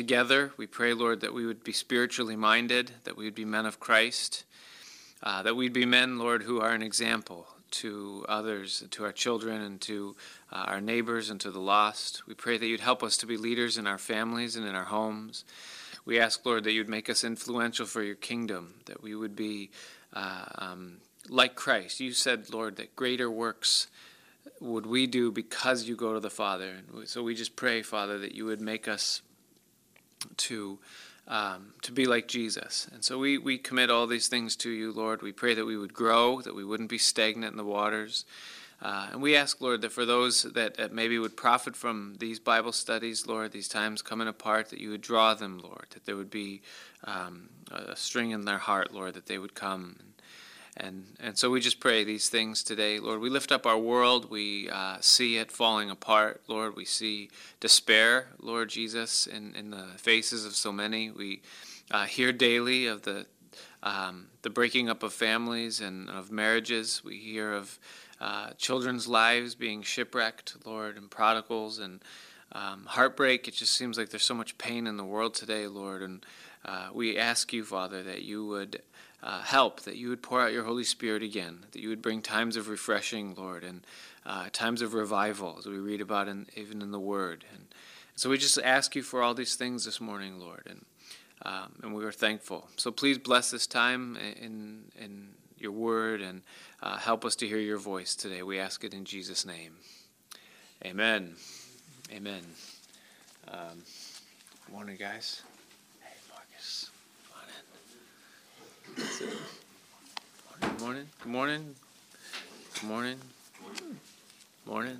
together. We pray, Lord, that we would be spiritually minded, that we would be men of Christ, uh, that we'd be men, Lord, who are an example to others, to our children, and to uh, our neighbors, and to the lost. We pray that you'd help us to be leaders in our families and in our homes. We ask, Lord, that you'd make us influential for your kingdom, that we would be uh, um, like Christ. You said, Lord, that greater works would we do because you go to the Father. So we just pray, Father, that you would make us to um, to be like Jesus. And so we, we commit all these things to you, Lord. We pray that we would grow, that we wouldn't be stagnant in the waters. Uh, and we ask, Lord, that for those that, that, maybe would profit from these Bible studies, Lord, these times coming apart, that you would draw them, Lord, that there would be um, a string in their heart, Lord, that they would come. And, and so we just pray these things today, Lord. We lift up our world. We uh, see it falling apart, Lord. We see despair, Lord Jesus, in, in the faces of so many. We uh, hear daily of the, um, the breaking up of families and of marriages. We hear of uh, children's lives being shipwrecked, Lord, and prodigals and um, heartbreak. It just seems like there's so much pain in the world today, Lord. And uh, we ask you, Father, that you would uh, help, that you would pour out your Holy Spirit again, that you would bring times of refreshing, Lord, and uh, times of revival, as we read about in, even in the Word. And so we just ask you for all these things this morning, Lord, and um, and we are thankful. So please bless this time in in your Word and uh, help us to hear your voice today. We ask it in Jesus' name. Amen. Amen. Um, morning, guys. Good morning. Good morning. Good morning. Morning.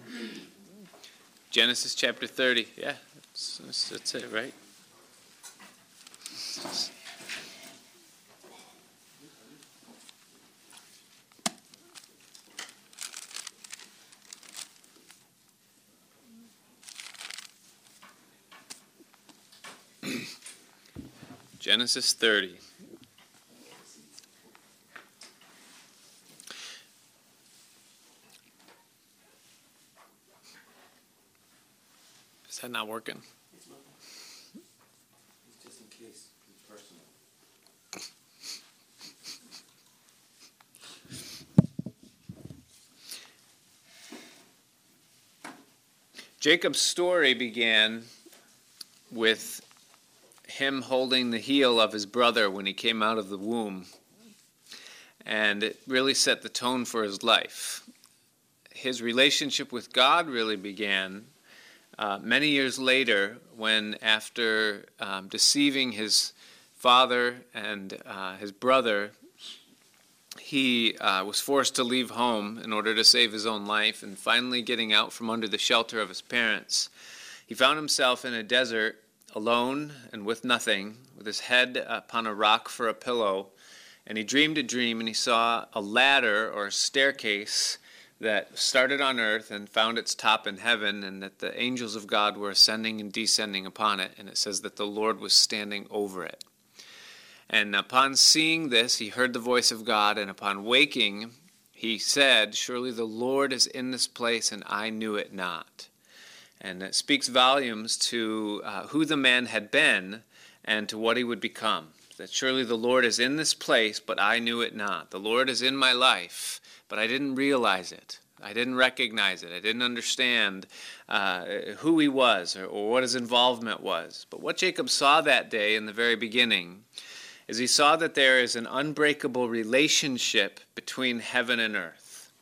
Genesis chapter 30. Yeah, that's, that's, that's it, right? Genesis 30. That not working? Just in case, it's personal. Jacob's story began with him holding the heel of his brother when he came out of the womb. And it really set the tone for his life. His relationship with God really began uh, many years later, when after um, deceiving his father and uh, his brother, he uh, was forced to leave home in order to save his own life, and finally getting out from under the shelter of his parents, he found himself in a desert alone and with nothing, with his head upon a rock for a pillow. And he dreamed a dream, and he saw a ladder or a staircase that started on earth and found its top in heaven, and that the angels of God were ascending and descending upon it. And it says that the Lord was standing over it. And upon seeing this, he heard the voice of God, and upon waking, he said, Surely the Lord is in this place, and I knew it not. And it speaks volumes to uh, who the man had been and to what he would become. That surely the Lord is in this place, but I knew it not. The Lord is in my life, but I didn't realize it. I didn't recognize it. I didn't understand uh, who he was or, or what his involvement was. But what Jacob saw that day in the very beginning is he saw that there is an unbreakable relationship between heaven and earth,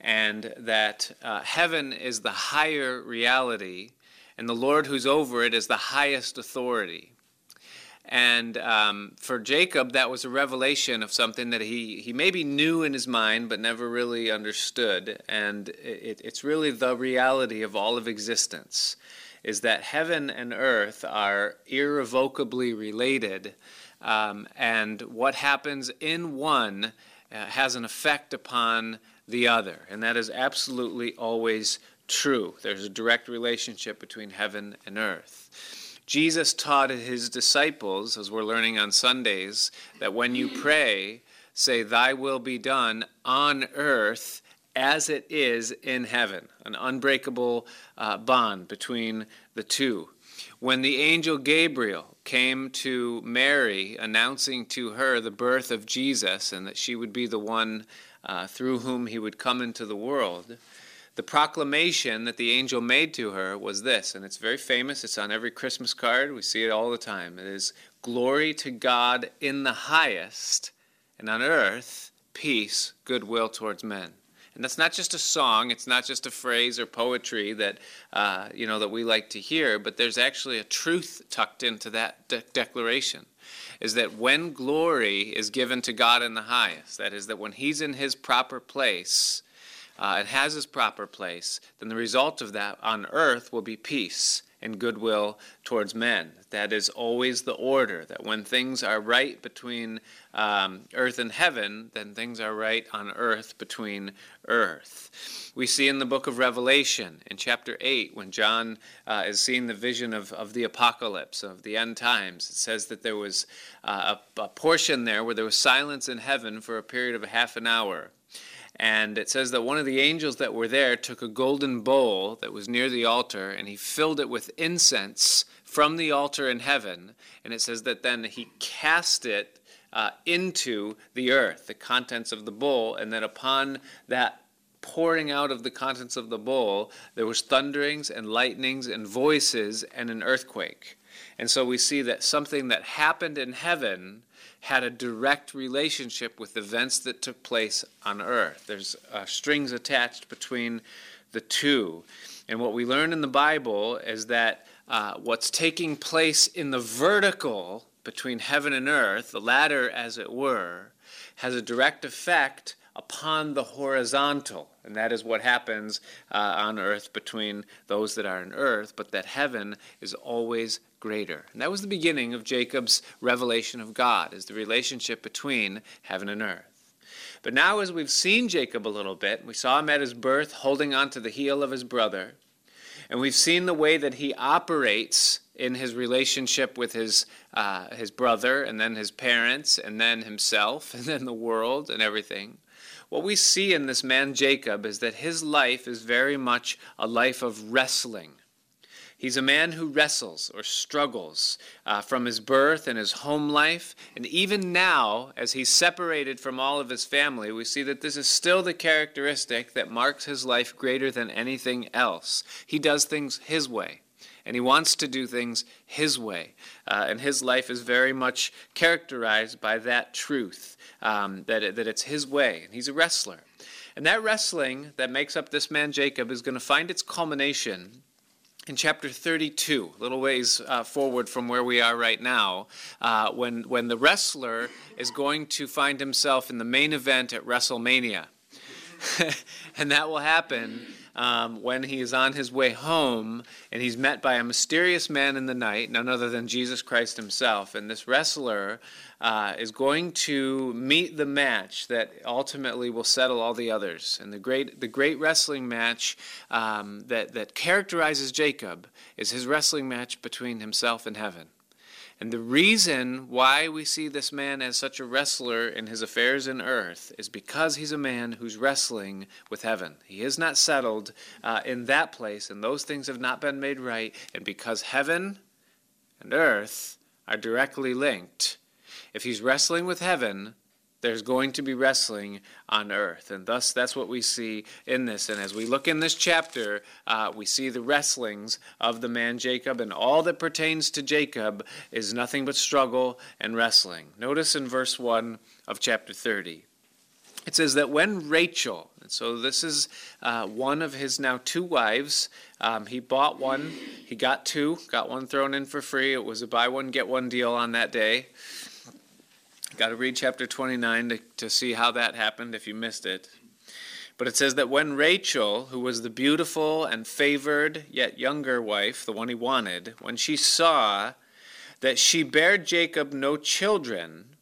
and that uh, heaven is the higher reality, and the Lord who's over it is the highest authority. And um, for Jacob, that was a revelation of something that he, he maybe knew in his mind but never really understood. And it, it's really the reality of all of existence is that heaven and earth are irrevocably related. Um, and what happens in one uh, has an effect upon the other. And that is absolutely always true. There's a direct relationship between heaven and earth. Jesus taught his disciples, as we're learning on Sundays, that when you pray, say, Thy will be done on earth as it is in heaven, an unbreakable uh, bond between the two. when the angel Gabriel came to Mary, announcing to her the birth of Jesus and that she would be the one uh, through whom he would come into the world, the proclamation that the angel made to her was this, and it's very famous. It's on every Christmas card. We see it all the time. It is Glory to God in the highest, and on earth, peace, goodwill towards men. And that's not just a song, it's not just a phrase or poetry that, uh, you know, that we like to hear, but there's actually a truth tucked into that de- declaration. Is that when glory is given to God in the highest, that is, that when He's in His proper place, uh, and has its proper place, then the result of that on earth will be peace and goodwill towards men. That is always the order, that when things are right between um, earth and heaven, then things are right on earth between earth. We see in the book of Revelation, in chapter 8, when John uh, is seeing the vision of, of the apocalypse, of the end times, it says that there was uh, a, a portion there where there was silence in heaven for a period of a half an hour. And it says that one of the angels that were there took a golden bowl that was near the altar and he filled it with incense from the altar in heaven. And it says that then he cast it uh, into the earth, the contents of the bowl, and that upon that pouring out of the contents of the bowl, there was thunderings and lightnings and voices and an earthquake. And so we see that something that happened in heaven had a direct relationship with events that took place on earth. There's uh, strings attached between the two. And what we learn in the Bible is that uh, what's taking place in the vertical between heaven and earth, the ladder as it were, has a direct effect upon the horizontal. And that is what happens uh, on earth between those that are in earth, but that heaven is always greater. And that was the beginning of Jacob's revelation of God, is the relationship between heaven and earth. But now, as we've seen Jacob a little bit, we saw him at his birth holding on to the heel of his brother, and we've seen the way that he operates in his relationship with his, uh, his brother, and then his parents, and then himself, and then the world, and everything. What we see in this man Jacob is that his life is very much a life of wrestling. He's a man who wrestles or struggles uh, from his birth and his home life. And even now, as he's separated from all of his family, we see that this is still the characteristic that marks his life greater than anything else. He does things his way and he wants to do things his way. Uh, and his life is very much characterized by that truth um, that, that it's his way. And he's a wrestler. And that wrestling that makes up this man Jacob is going to find its culmination in chapter 32, a little ways uh, forward from where we are right now, uh, when, when the wrestler is going to find himself in the main event at WrestleMania. and that will happen um, when he is on his way home and he's met by a mysterious man in the night, none other than Jesus Christ himself. And this wrestler uh, is going to meet the match that ultimately will settle all the others. And the great, the great wrestling match um, that, that characterizes Jacob is his wrestling match between himself and heaven. And the reason why we see this man as such a wrestler in his affairs in earth is because he's a man who's wrestling with heaven. He is not settled uh, in that place, and those things have not been made right. And because heaven and earth are directly linked, if he's wrestling with heaven, there's going to be wrestling on earth. And thus, that's what we see in this. And as we look in this chapter, uh, we see the wrestlings of the man Jacob, and all that pertains to Jacob is nothing but struggle and wrestling. Notice in verse 1 of chapter 30. It says that when Rachel, and so this is uh, one of his now two wives, um, he bought one, he got two, got one thrown in for free. It was a buy one, get one deal on that day. Got to read chapter 29 to, to see how that happened if you missed it. But it says that when Rachel, who was the beautiful and favored yet younger wife, the one he wanted, when she saw that she bare Jacob no children,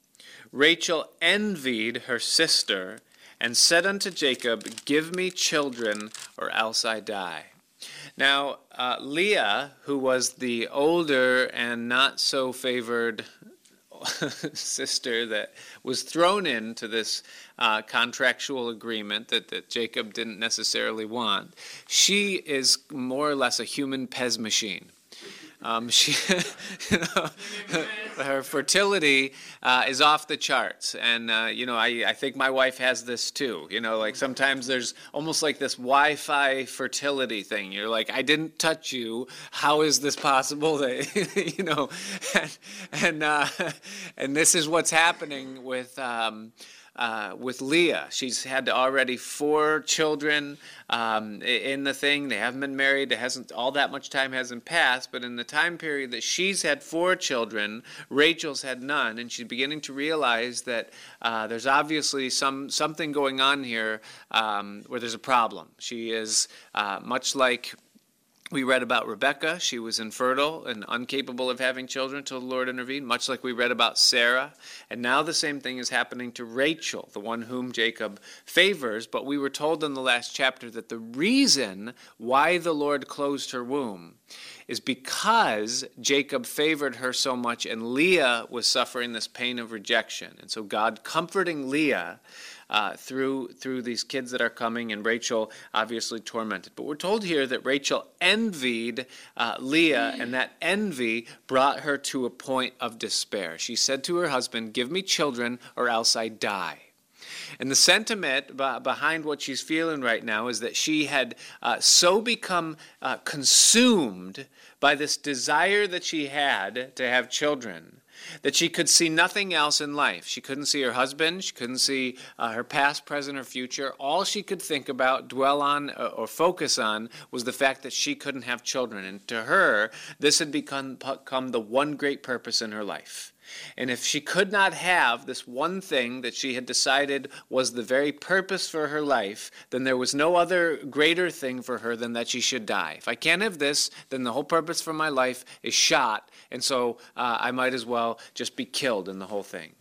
Rachel envied her sister and said unto Jacob, Give me children, or else I die. Now, uh, Leah, who was the older and not so favored sister that was thrown into this uh, contractual agreement that, that Jacob didn't necessarily want, she is more or less a human Pez machine. Um, she, you know, her fertility uh, is off the charts, and uh, you know, I, I think my wife has this too. You know, like sometimes there's almost like this Wi-Fi fertility thing. You're like, I didn't touch you. How is this possible? That you know, and and, uh, and this is what's happening with. Um, uh, with Leah. She's had already four children um, in the thing. They haven't been married. It hasn't all that much time hasn't passed. But in the time period that she's had four children, Rachel's had none, and she's beginning to realize that uh, there's obviously some something going on here um, where there's a problem. She is uh, much like we read about Rebecca. She was infertile and incapable of having children until the Lord intervened, much like we read about Sarah. And now the same thing is happening to Rachel, the one whom Jacob favors. But we were told in the last chapter that the reason why the Lord closed her womb is because Jacob favored her so much and Leah was suffering this pain of rejection. And so God comforting Leah uh, through through these kids that are coming, and Rachel obviously tormented. But we're told here that Rachel envied uh, Leah, and that envy brought her to a point of despair. She said to her husband, "Give me children, or else I die." And the sentiment behind what she's feeling right now is that she had uh, so become uh, consumed by this desire that she had to have children that she could see nothing else in life. She couldn't see her husband, she couldn't see uh, her past, present, or future. All she could think about, dwell on, uh, or focus on was the fact that she couldn't have children. And to her, this had become, become the one great purpose in her life. And if she could not have this one thing that she had decided was the very purpose for her life, then there was no other greater thing for her than that she should die. If I can't have this, then the whole purpose for my life is shot, and so uh, I might as well just be killed in the whole thing.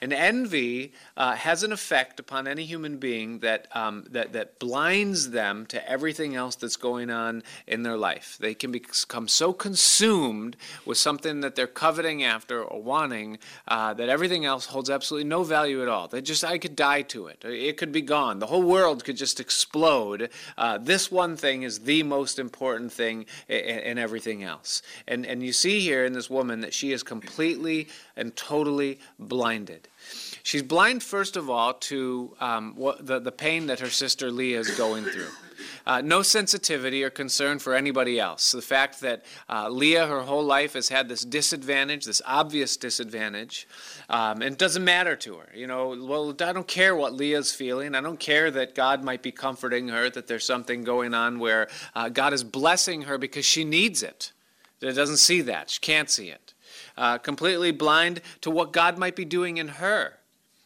And envy uh, has an effect upon any human being that, um, that, that blinds them to everything else that's going on in their life. They can become so consumed with something that they're coveting after or wanting uh, that everything else holds absolutely no value at all. They just, I could die to it. It could be gone. The whole world could just explode. Uh, this one thing is the most important thing in, in everything else. And, and you see here in this woman that she is completely and totally blinded. She's blind, first of all, to um, what, the, the pain that her sister Leah is going through. Uh, no sensitivity or concern for anybody else. The fact that uh, Leah, her whole life, has had this disadvantage, this obvious disadvantage, um, and it doesn't matter to her. You know, well, I don't care what Leah's feeling. I don't care that God might be comforting her, that there's something going on where uh, God is blessing her because she needs it. She doesn't see that. She can't see it. Uh, completely blind to what God might be doing in her.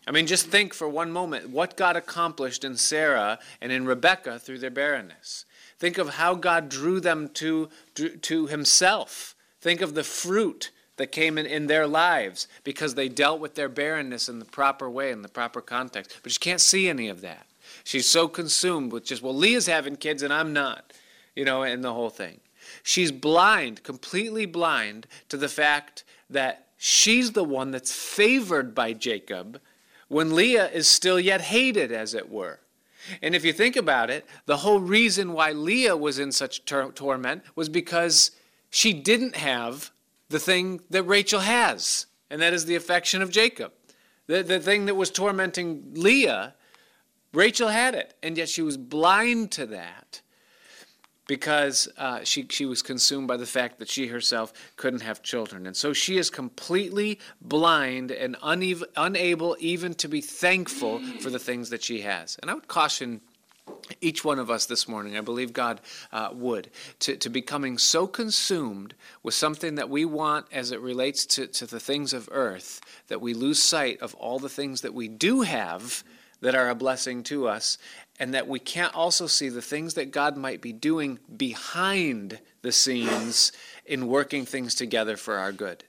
I mean, just think for one moment what God accomplished in Sarah and in Rebekah through their barrenness. Think of how God drew them to, to Himself. Think of the fruit that came in, in their lives because they dealt with their barrenness in the proper way, in the proper context. But you can't see any of that. She's so consumed with just, well, Leah's having kids and I'm not, you know, and the whole thing. She's blind, completely blind to the fact that she's the one that's favored by Jacob when Leah is still yet hated, as it were. And if you think about it, the whole reason why Leah was in such tor- torment was because she didn't have the thing that Rachel has, and that is the affection of Jacob. The, the thing that was tormenting Leah, Rachel had it, and yet she was blind to that because uh, she, she was consumed by the fact that she herself couldn't have children. And so she is completely blind and unev- unable even to be thankful for the things that she has. And I would caution each one of us this morning, I believe God uh, would, to, to becoming so consumed with something that we want as it relates to, to the things of earth that we lose sight of all the things that we do have that are a blessing to us and that we can't also see the things that God might be doing behind the scenes in working things together for our good.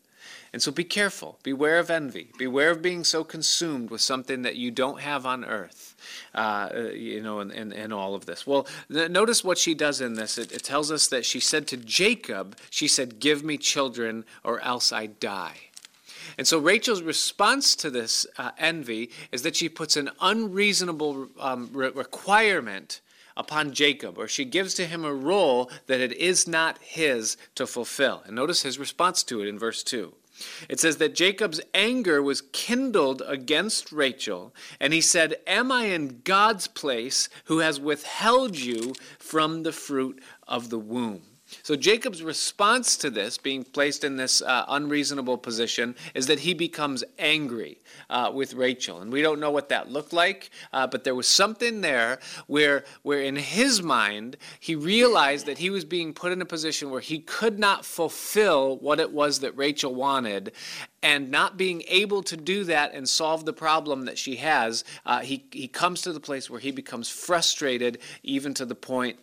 And so be careful. Beware of envy. Beware of being so consumed with something that you don't have on earth, uh, you know, and all of this. Well, th- notice what she does in this. It, it tells us that she said to Jacob, she said, Give me children or else I die. And so Rachel's response to this uh, envy is that she puts an unreasonable um, re- requirement upon Jacob, or she gives to him a role that it is not his to fulfill. And notice his response to it in verse 2. It says that Jacob's anger was kindled against Rachel, and he said, Am I in God's place who has withheld you from the fruit of the womb? So Jacob's response to this, being placed in this uh, unreasonable position, is that he becomes angry uh, with Rachel, and we don't know what that looked like, uh, but there was something there where, where in his mind he realized that he was being put in a position where he could not fulfill what it was that Rachel wanted, and not being able to do that and solve the problem that she has, uh, he he comes to the place where he becomes frustrated, even to the point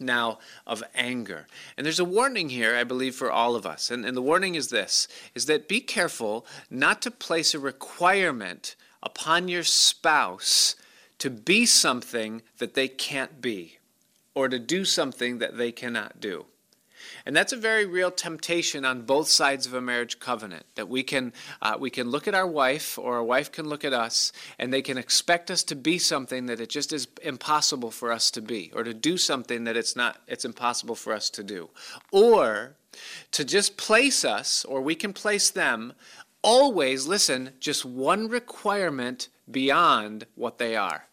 now of anger. And there's a warning here, I believe, for all of us. And, and the warning is this is that be careful not to place a requirement upon your spouse to be something that they can't be or to do something that they cannot do. And that's a very real temptation on both sides of a marriage covenant that we can, uh, we can look at our wife or our wife can look at us and they can expect us to be something that it just is impossible for us to be or to do something that it's not, it's impossible for us to do. Or to just place us or we can place them always, listen, just one requirement beyond what they are.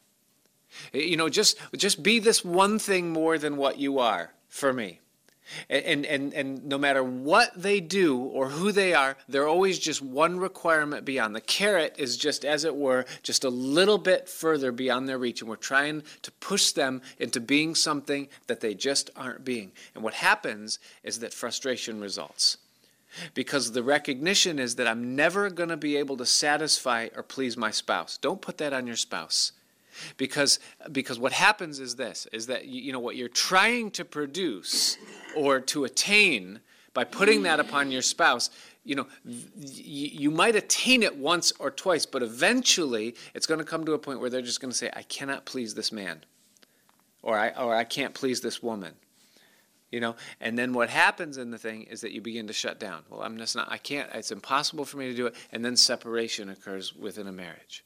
You know, just, just be this one thing more than what you are for me. And, and, and no matter what they do or who they are, they're always just one requirement beyond. The carrot is just, as it were, just a little bit further beyond their reach. And we're trying to push them into being something that they just aren't being. And what happens is that frustration results. Because the recognition is that I'm never going to be able to satisfy or please my spouse. Don't put that on your spouse because because what happens is this is that you know what you're trying to produce or to attain by putting that upon your spouse you know you might attain it once or twice but eventually it's going to come to a point where they're just going to say i cannot please this man or i or i can't please this woman you know? And then what happens in the thing is that you begin to shut down. Well i'm just not i can't it's impossible for me to do it and then separation occurs within a marriage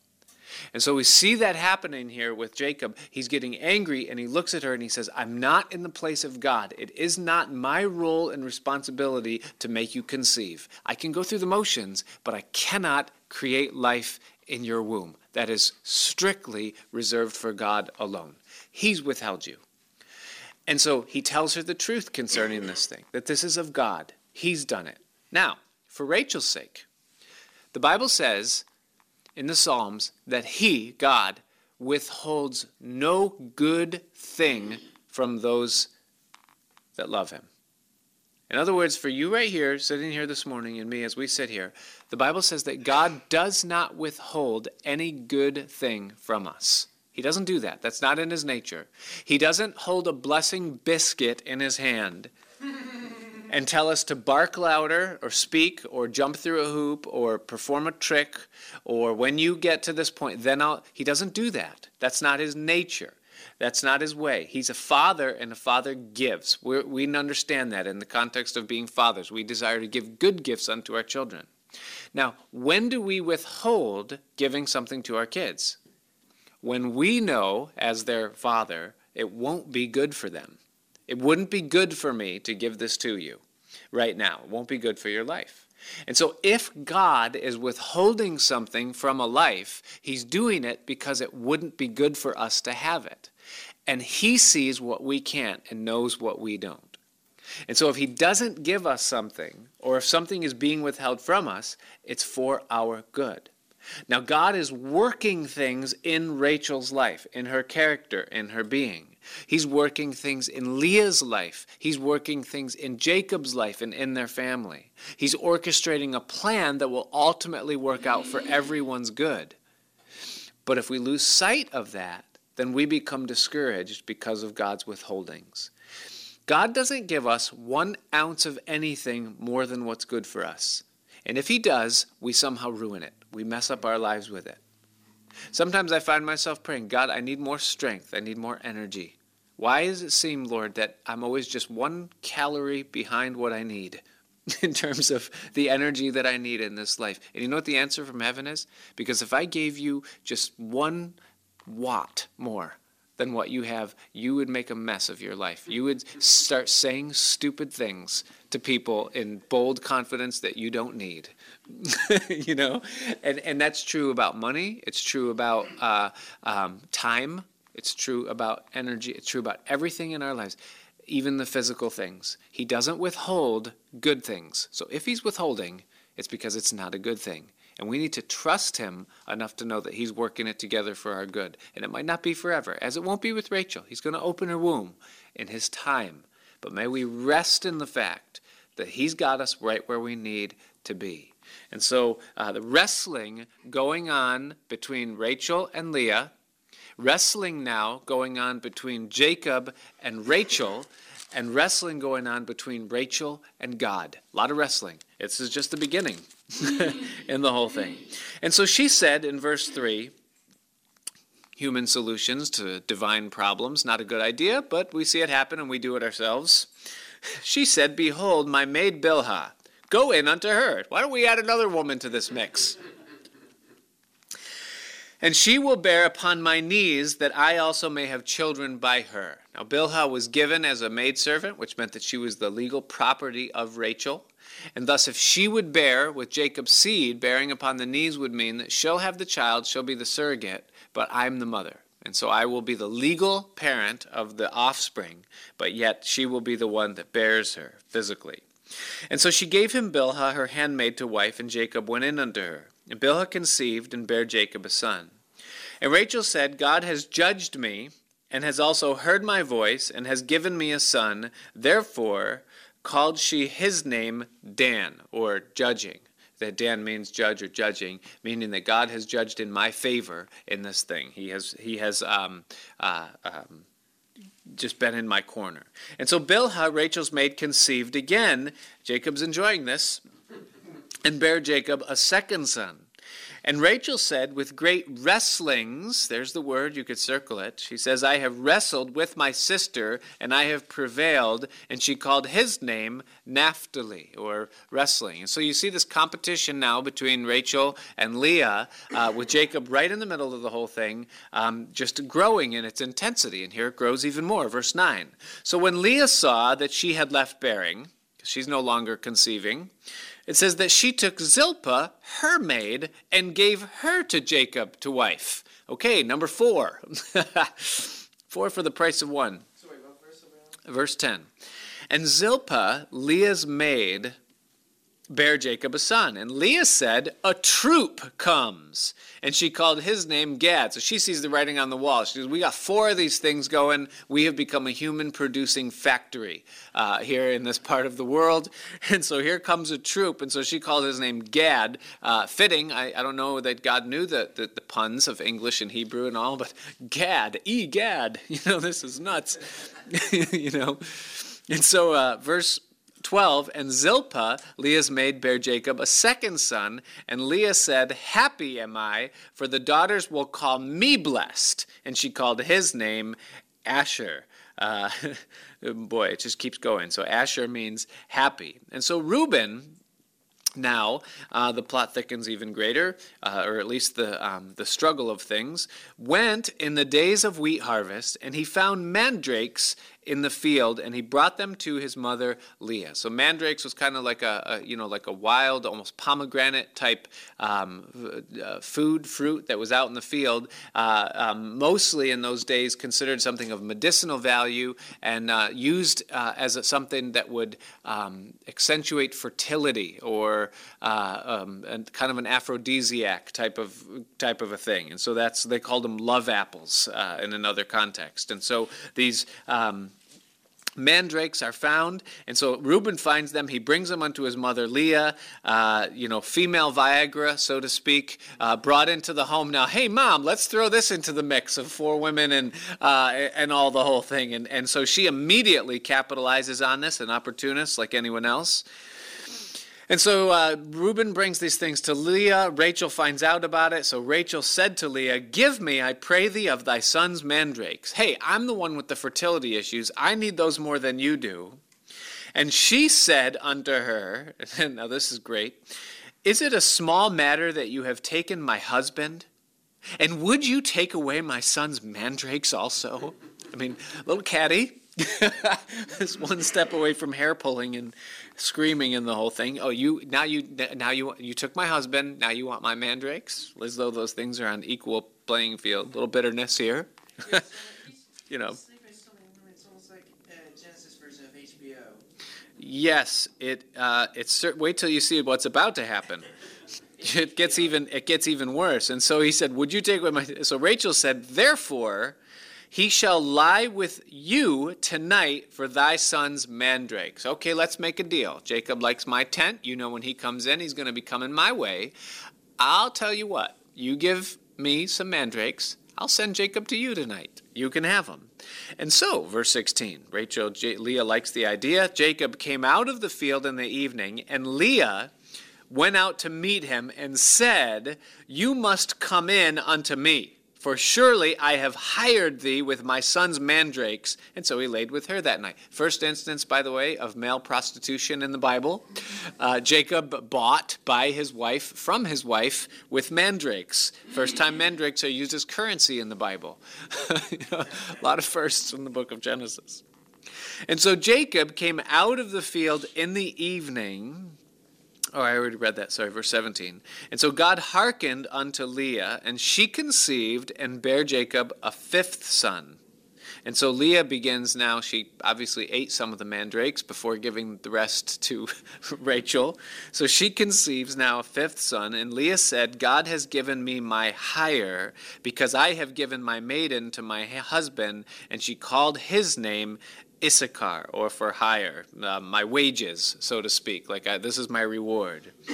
and so we see that happening here with Jacob. He's getting angry and he looks at her and he says, I'm not in the place of God. It is not my role and responsibility to make you conceive. I can go through the motions, but I cannot create life in your womb. That is strictly reserved for God alone. He's withheld you. And so he tells her the truth concerning this thing that this is of God. He's done it. Now, for Rachel's sake, the Bible says in the Psalms that He, God, withholds no good thing from those that love Him. In other words, for you right here, sitting here this morning, and me as we sit here, the Bible says that God does not withhold any good thing from us. He doesn't do that. That's not in His nature. He doesn't hold a blessing biscuit in His hand and tell us to bark louder or speak or jump through a hoop or perform a trick or when you get to this point then I'll he doesn't do that. That's not his nature. That's not his way. He's a father and a father gives. We're, we understand that in the context of being fathers. We desire to give good gifts unto our children. Now when do we withhold giving something to our kids? When we know as their father it won't be good for them it wouldn't be good for me to give this to you right now. It won't be good for your life. And so, if God is withholding something from a life, He's doing it because it wouldn't be good for us to have it. And He sees what we can't and knows what we don't. And so, if He doesn't give us something, or if something is being withheld from us, it's for our good. Now, God is working things in Rachel's life, in her character, in her being. He's working things in Leah's life. He's working things in Jacob's life and in their family. He's orchestrating a plan that will ultimately work out for everyone's good. But if we lose sight of that, then we become discouraged because of God's withholdings. God doesn't give us one ounce of anything more than what's good for us. And if He does, we somehow ruin it we mess up our lives with it. Sometimes I find myself praying, God, I need more strength. I need more energy. Why does it seem, Lord, that I'm always just one calorie behind what I need in terms of the energy that I need in this life? And you know what the answer from heaven is? Because if I gave you just one watt more than what you have, you would make a mess of your life. You would start saying stupid things to people in bold confidence that you don't need. you know, and and that's true about money. It's true about uh, um, time. It's true about energy. It's true about everything in our lives, even the physical things. He doesn't withhold good things. So if he's withholding, it's because it's not a good thing. And we need to trust him enough to know that he's working it together for our good. And it might not be forever, as it won't be with Rachel. He's going to open her womb in his time. But may we rest in the fact that he's got us right where we need to be. And so uh, the wrestling going on between Rachel and Leah, wrestling now going on between Jacob and Rachel, and wrestling going on between Rachel and God. A lot of wrestling. This is just the beginning in the whole thing. And so she said in verse 3 human solutions to divine problems, not a good idea, but we see it happen and we do it ourselves. She said, Behold, my maid Bilhah, go in unto her. Why don't we add another woman to this mix? And she will bear upon my knees that I also may have children by her. Now, Bilhah was given as a maidservant, which meant that she was the legal property of Rachel. And thus, if she would bear with Jacob's seed, bearing upon the knees would mean that she'll have the child, she'll be the surrogate, but I'm the mother. And so I will be the legal parent of the offspring, but yet she will be the one that bears her physically. And so she gave him Bilhah, her handmaid, to wife, and Jacob went in unto her. And Bilhah conceived and bare Jacob a son. And Rachel said, God has judged me, and has also heard my voice, and has given me a son. Therefore called she his name Dan, or judging. That Dan means judge or judging, meaning that God has judged in my favor in this thing. He has he has um, uh, um, just been in my corner. And so Bilhah, Rachel's maid, conceived again. Jacob's enjoying this, and bare Jacob a second son. And Rachel said, with great wrestlings, there's the word, you could circle it. She says, I have wrestled with my sister, and I have prevailed. And she called his name Naphtali, or wrestling. And so you see this competition now between Rachel and Leah, uh, with Jacob right in the middle of the whole thing, um, just growing in its intensity. And here it grows even more. Verse 9. So when Leah saw that she had left bearing, she's no longer conceiving, it says that she took Zilpah, her maid, and gave her to Jacob to wife. Okay, number four. four for the price of one. Sorry, what verse are we on? Verse 10. And Zilpah, Leah's maid, bare Jacob a son. And Leah said, A troop comes. And she called his name Gad. So she sees the writing on the wall. She says, We got four of these things going. We have become a human producing factory uh, here in this part of the world. And so here comes a troop. And so she called his name Gad. Uh, fitting. I, I don't know that God knew the, the, the puns of English and Hebrew and all, but Gad, E Gad. You know, this is nuts. you know. And so, uh, verse 12 and zilpah leah's maid bare jacob a second son. And leah said happy am i for the daughters will call me blessed. And she called his name asher. Uh, boy it just keeps going. So asher means happy. And so reuben now, uh, the plot thickens even greater, uh, or at least the, um, the struggle of things. Went in the days of wheat harvest, and he found mandrakes in the field, and he brought them to his mother Leah. So mandrakes was kind of like a, a, you know like a wild, almost pomegranate type um, uh, food fruit that was out in the field. Uh, um, mostly in those days, considered something of medicinal value and uh, used uh, as a, something that would um, accentuate fertility or uh, um, kind of an aphrodisiac type of type of a thing. And so that's they called them love apples uh, in another context. And so these. Um, mandrakes are found and so reuben finds them. He brings them unto his mother leah uh, you know female viagra so to speak uh, brought into the home. Now hey mom let's throw this into the mix of four women and uh, and all the whole thing. And, and so she immediately capitalizes on this an opportunist like anyone else and so uh, Reuben brings these things to Leah. Rachel finds out about it. So Rachel said to Leah, Give me, I pray thee, of thy son's mandrakes. Hey, I'm the one with the fertility issues. I need those more than you do. And she said unto her, Now this is great. Is it a small matter that you have taken my husband? And would you take away my son's mandrakes also? I mean, little caddy is one step away from hair pulling and screaming in the whole thing. Oh, you now you now you you took my husband. Now you want my mandrakes, as though those things are on equal playing field. A little bitterness here, you know. Yes, it uh, it's wait till you see what's about to happen. It gets even it gets even worse. And so he said, "Would you take away my?" So Rachel said, "Therefore, he shall lie with you tonight for thy son's mandrakes." Okay, let's make a deal. Jacob likes my tent. You know, when he comes in, he's going to be coming my way. I'll tell you what. You give me some mandrakes. I'll send Jacob to you tonight. You can have them. And so, verse 16, Rachel, J- Leah likes the idea. Jacob came out of the field in the evening, and Leah went out to meet him and said, You must come in unto me. For surely I have hired thee with my son's mandrakes. And so he laid with her that night. First instance, by the way, of male prostitution in the Bible. Uh, Jacob bought by his wife, from his wife, with mandrakes. First time mandrakes are used as currency in the Bible. A lot of firsts in the book of Genesis. And so Jacob came out of the field in the evening. Oh, I already read that. Sorry, verse 17. And so God hearkened unto Leah, and she conceived and bare Jacob a fifth son. And so Leah begins now, she obviously ate some of the mandrakes before giving the rest to Rachel. So she conceives now a fifth son, and Leah said, God has given me my hire, because I have given my maiden to my husband. And she called his name Issachar, or for hire, uh, my wages, so to speak. Like, I, this is my reward.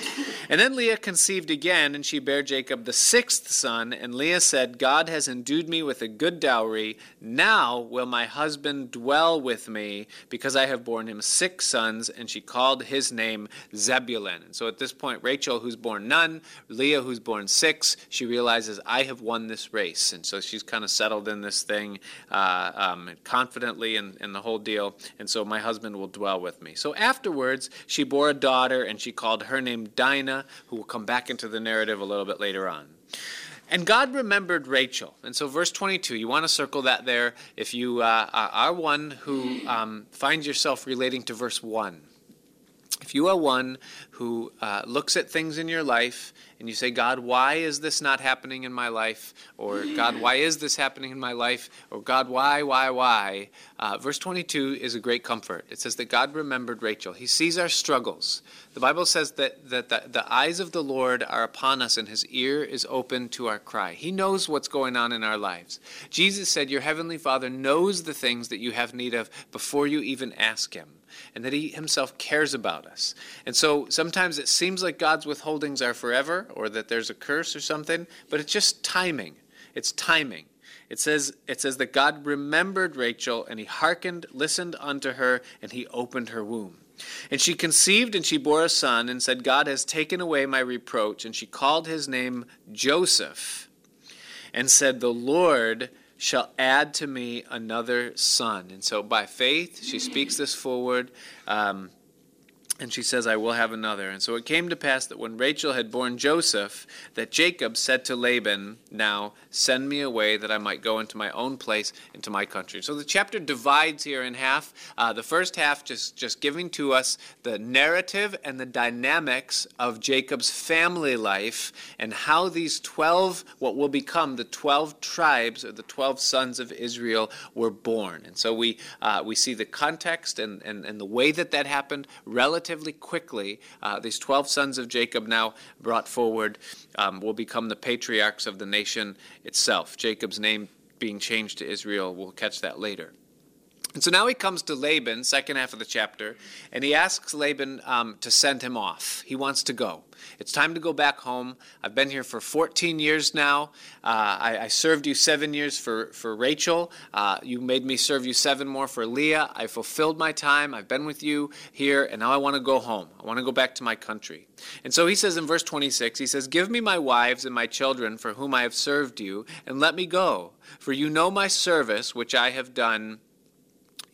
And then Leah conceived again, and she bare Jacob the sixth son. And Leah said, God has endued me with a good dowry. Now will my husband dwell with me, because I have borne him six sons. And she called his name Zebulun. And so at this point, Rachel, who's born none, Leah, who's born six, she realizes, I have won this race. And so she's kind of settled in this thing uh, um, confidently in the whole deal. And so my husband will dwell with me. So afterwards, she bore a daughter, and she called her name Dinah, who will come back into the narrative a little bit later on. And God remembered Rachel. And so, verse 22, you want to circle that there if you uh, are one who um, finds yourself relating to verse 1. If you are one who uh, looks at things in your life and you say, God, why is this not happening in my life? Or, God, why is this happening in my life? Or, God, why, why, why? Uh, verse 22 is a great comfort. It says that God remembered Rachel. He sees our struggles. The Bible says that, that the, the eyes of the Lord are upon us and his ear is open to our cry. He knows what's going on in our lives. Jesus said, Your heavenly Father knows the things that you have need of before you even ask him and that He Himself cares about us. And so sometimes it seems like God's withholdings are forever or that there's a curse or something, but it's just timing. It's timing. It says, it says that God remembered Rachel and He hearkened, listened unto her, and He opened her womb. And she conceived and she bore a son and said, God has taken away my reproach. And she called his name Joseph and said, The Lord shall add to me another son. And so by faith, she speaks this forward. Um, and she says, I will have another. And so it came to pass that when Rachel had borne Joseph, that Jacob said to Laban, Now send me away that I might go into my own place, into my country. So the chapter divides here in half. Uh, the first half just, just giving to us the narrative and the dynamics of Jacob's family life and how these 12, what will become the 12 tribes or the 12 sons of Israel, were born. And so we, uh, we see the context and, and, and the way that that happened relative relatively quickly, uh, these 12 sons of Jacob now brought forward um, will become the patriarchs of the nation itself. Jacob's name being changed to Israel, we'll catch that later. And so now he comes to Laban, second half of the chapter, and he asks Laban um, to send him off. He wants to go. It's time to go back home. I've been here for 14 years now. Uh, I, I, served you seven years for, for Rachel. Uh, you made me serve you seven more for Leah. I fulfilled my time. I've been with you here, and now I want to go home. I want to go back to my country. And so he says in verse 26, he says, Give me my wives and my children for whom I have served you, and let me go. For you know my service, which I have done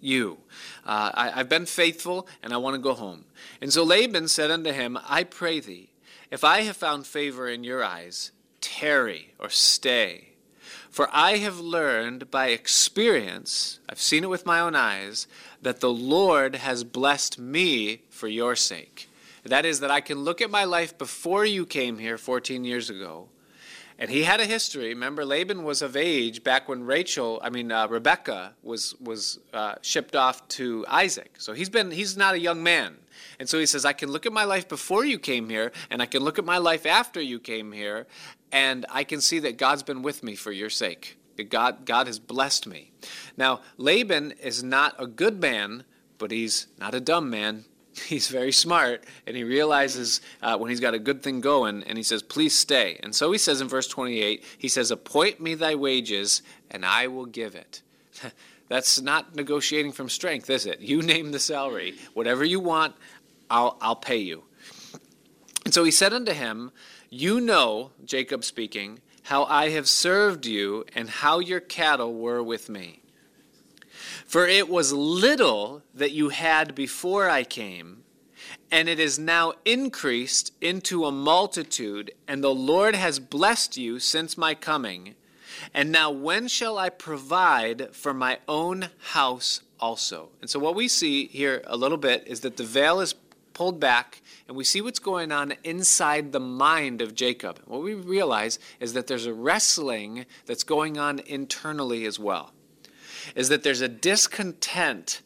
you. Uh, I, have been faithful, and I want to go home. And so Laban said unto him, I pray thee, if I have found favor in your eyes, tarry or stay. For I have learned by experience, I've seen it with my own eyes, that the Lord has blessed me for your sake. That is, that I can look at my life before you came here 14 years ago. And he had a history. Remember, Laban was of age back when Rachel, I mean uh, Rebecca, was was uh, shipped off to Isaac. So he's been he's not a young man. And so he says, I can look at my life before you came here, and I can look at my life after you came here, and I can see that God's been with me for your sake. God, God has blessed me. Now, Laban is not a good man, but he's not a dumb man. He's very smart, and he realizes uh, when he's got a good thing going, and he says, Please stay. And so he says in verse 28, he says, Appoint me thy wages, and I will give it. That's not negotiating from strength, is it? You name the salary. Whatever you want, I'll, I'll pay you. And so he said unto him, You know, Jacob speaking, how I have served you, and how your cattle were with me. For it was little that you had before I came, and it is now increased into a multitude, and the Lord has blessed you since my coming. And now, when shall I provide for my own house also? And so, what we see here a little bit is that the veil is pulled back, and we see what's going on inside the mind of Jacob. What we realize is that there's a wrestling that's going on internally as well is that there's a discontent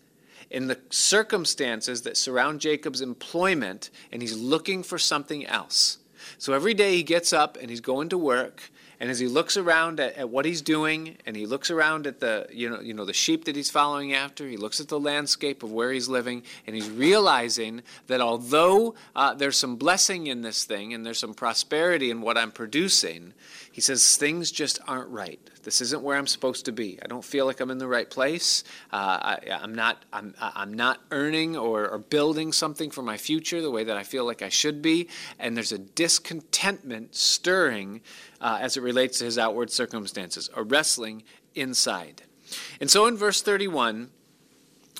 in the circumstances that surround Jacob's employment, and he's looking for something else. So every day he gets up and he's going to work, and as he looks around at, at, what he's doing, and he looks around at the you know you know the sheep that he's following after, he looks at the landscape of where he's living, and he's realizing that although uh, there's some blessing in this thing and there's some prosperity in what I'm producing, he says things just aren't right. This isn't where I'm supposed to be. I don't feel like I'm in the right place. Uh, I, am not. I'm. I'm not earning or, or, building something for my future the way that I feel like I should be. And there's a discontentment stirring uh, as it relates to his outward circumstances, a wrestling inside. And so in verse 31.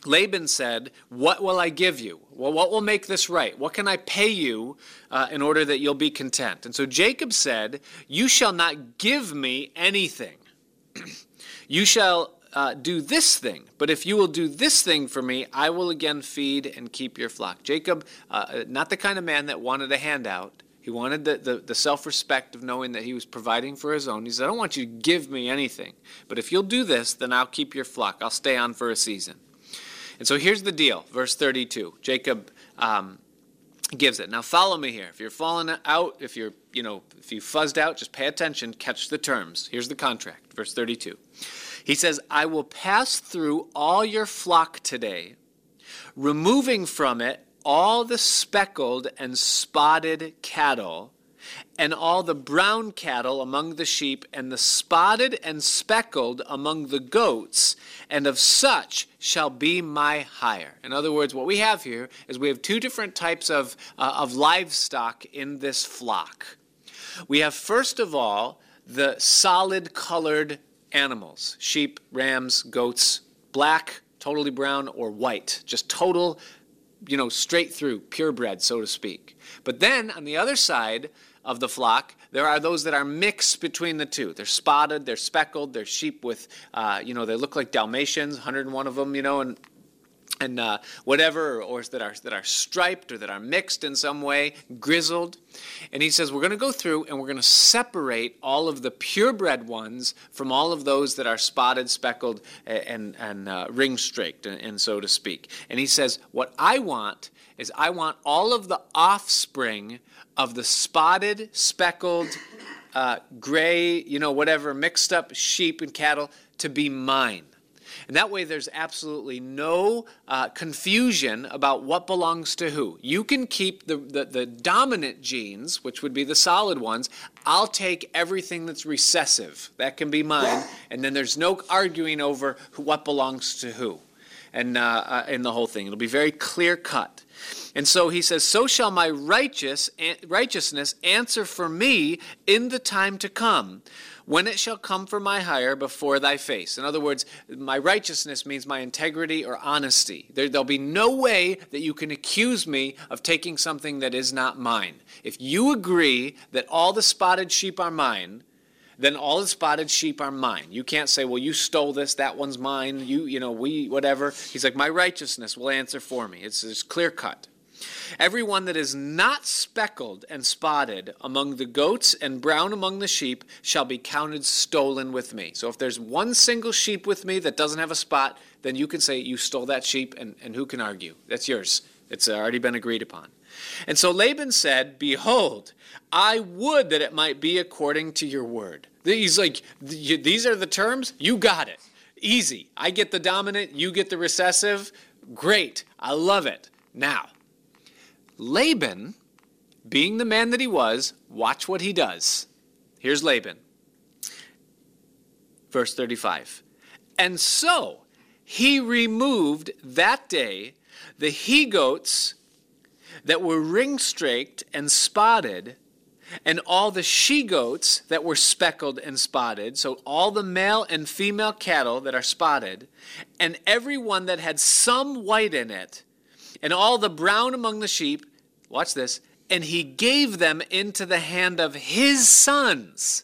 Laban said, What will I give you? Well, what will make this right? What can I pay you uh, in order that you'll be content? And so Jacob said, You shall not give me anything. you shall uh, do this thing, but if you will do this thing for me, I will again feed and keep your flock. Jacob, uh, not the kind of man that wanted a handout. He wanted the, the, the self respect of knowing that he was providing for his own. He said, I don't want you to give me anything, but if you'll do this, then I'll keep your flock. I'll stay on for a season. And so here's the deal, verse 32. Jacob um, gives it. Now follow me here. If you're falling out, if you're, you know, if you fuzzed out, just pay attention, catch the terms. Here's the contract, verse 32. He says, I will pass through all your flock today, removing from it all the speckled and spotted cattle and all the brown cattle among the sheep, and the spotted and speckled among the goats, and of such shall be my hire. In other words, what we have here is we have two different types of, uh, of livestock in this flock. We have, first of all, the solid colored animals sheep, rams, goats, black, totally brown, or white, just total, you know, straight through, purebred, so to speak. But then on the other side, of the flock. There are those that are mixed between the two. They're spotted, they're speckled, they're sheep with, uh, you know, they look like Dalmatians, 101 of them, you know, and and uh, whatever, or that are that are striped or that are mixed in some way, grizzled. And he says we're going to go through and we're going to separate all of the purebred ones from all of those that are spotted, speckled, and and uh, ring streaked, and, and so to speak. And he says what I want is I want all of the offspring of the spotted, speckled, uh, gray, you know, whatever, mixed up sheep and cattle to be mine. And that way, there's absolutely no uh, confusion about what belongs to who. You can keep the, the, the, dominant genes, which would be the solid ones. I'll take everything that's recessive. That can be mine. And then there's no arguing over who, what belongs to who and uh, uh, in the whole thing. It'll be very clear cut. And so he says, So shall my righteous, righteousness answer for me in the time to come, when it shall come for my hire before thy face. In other words, my righteousness means my integrity or honesty. There, there'll be no way that you can accuse me of taking something that is not mine. If you agree that all the spotted sheep are mine, then all the spotted sheep are mine. You can't say, well, you stole this, that one's mine, you, you know, we, whatever. He's like, my righteousness will answer for me. It's, it's clear cut. Every one that is not speckled and spotted among the goats and brown among the sheep shall be counted stolen with me. So if there's one single sheep with me that doesn't have a spot, then you can say you stole that sheep, and, and who can argue? That's yours. It's already been agreed upon. And so Laban said, Behold, I would that it might be according to your word. He's like, These are the terms? You got it. Easy. I get the dominant, you get the recessive. Great. I love it. Now, Laban, being the man that he was, watch what he does. Here's Laban. Verse 35. And so he removed that day the he goats that were ring straked and spotted, and all the she goats that were speckled and spotted, so all the male and female cattle that are spotted, and every one that had some white in it, and all the brown among the sheep, watch this, and he gave them into the hand of his sons,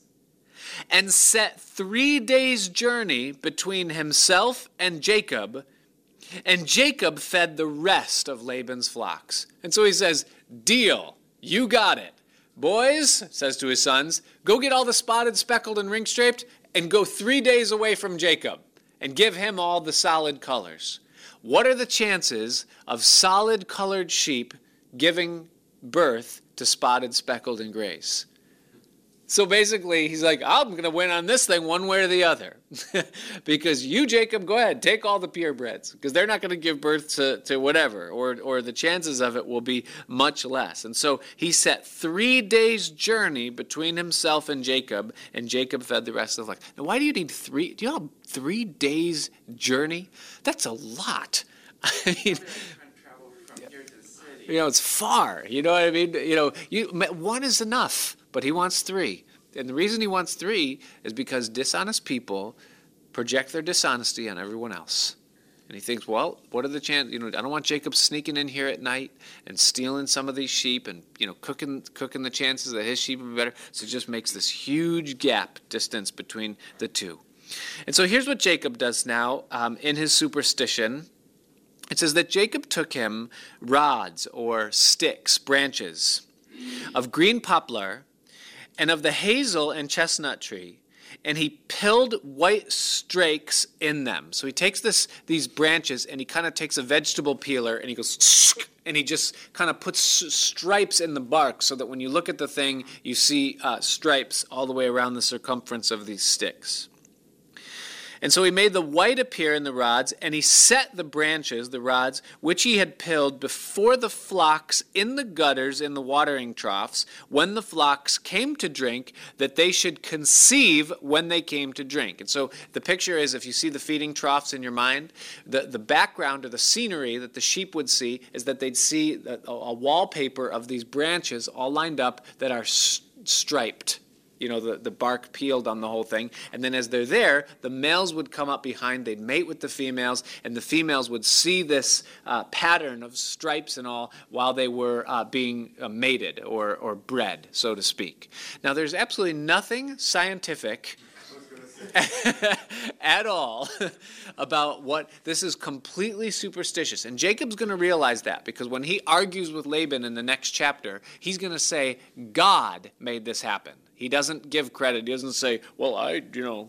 and set three days' journey between himself and Jacob and Jacob fed the rest of Laban's flocks. And so he says, Deal, you got it. Boys, says to his sons, go get all the spotted, speckled, and ring straped and go three days away from Jacob and give him all the solid colors. What are the chances of solid colored sheep giving birth to spotted, speckled, and grays? So basically, he's like, I'm going to win on this thing one way or the other. because you, Jacob, go ahead, take all the purebreds, because they're not going to give birth to, to whatever, or, or the chances of it will be much less. And so he set three days' journey between himself and Jacob, and Jacob fed the rest of the flock. Now, why do you need three? Do you know three days' journey? That's a lot. I mean, you know, it's far. You know what I mean? You know, you, one is enough but he wants three. And the reason he wants three is because dishonest people project their dishonesty on everyone else. And he thinks, well, what are the chances? You know, I don't want Jacob sneaking in here at night and stealing some of these sheep and you know cooking cooking the chances that his sheep will be better. So it just makes this huge gap distance between the two. And so here's what Jacob does now um, in his superstition. It says that Jacob took him rods or sticks, branches of green poplar and of the hazel and chestnut tree and he pilled white strakes in them. So he takes this these branches and he kind of takes a vegetable peeler and he goes and he just kind of puts stripes in the bark so that when you look at the thing you see uh, stripes all the way around the circumference of these sticks. And so he made the white appear in the rods, and he set the branches, the rods, which he had pilled before the flocks in the gutters in the watering troughs, when the flocks came to drink, that they should conceive when they came to drink. And so the picture is if you see the feeding troughs in your mind, the, the background or the scenery that the sheep would see is that they'd see a, a wallpaper of these branches all lined up that are striped you know, the, the bark peeled on the whole thing. And then as they're there, the males would come up behind, they'd mate with the females, and the females would see this uh, pattern of stripes and all while they were uh, being uh, mated or, or bred, so to speak. Now, there's absolutely nothing scientific at all about what this is completely superstitious. And Jacob's going to realize that because when he argues with Laban in the next chapter, he's going to say, God made this happen. He doesn't give credit. He doesn't say, well, I, you know,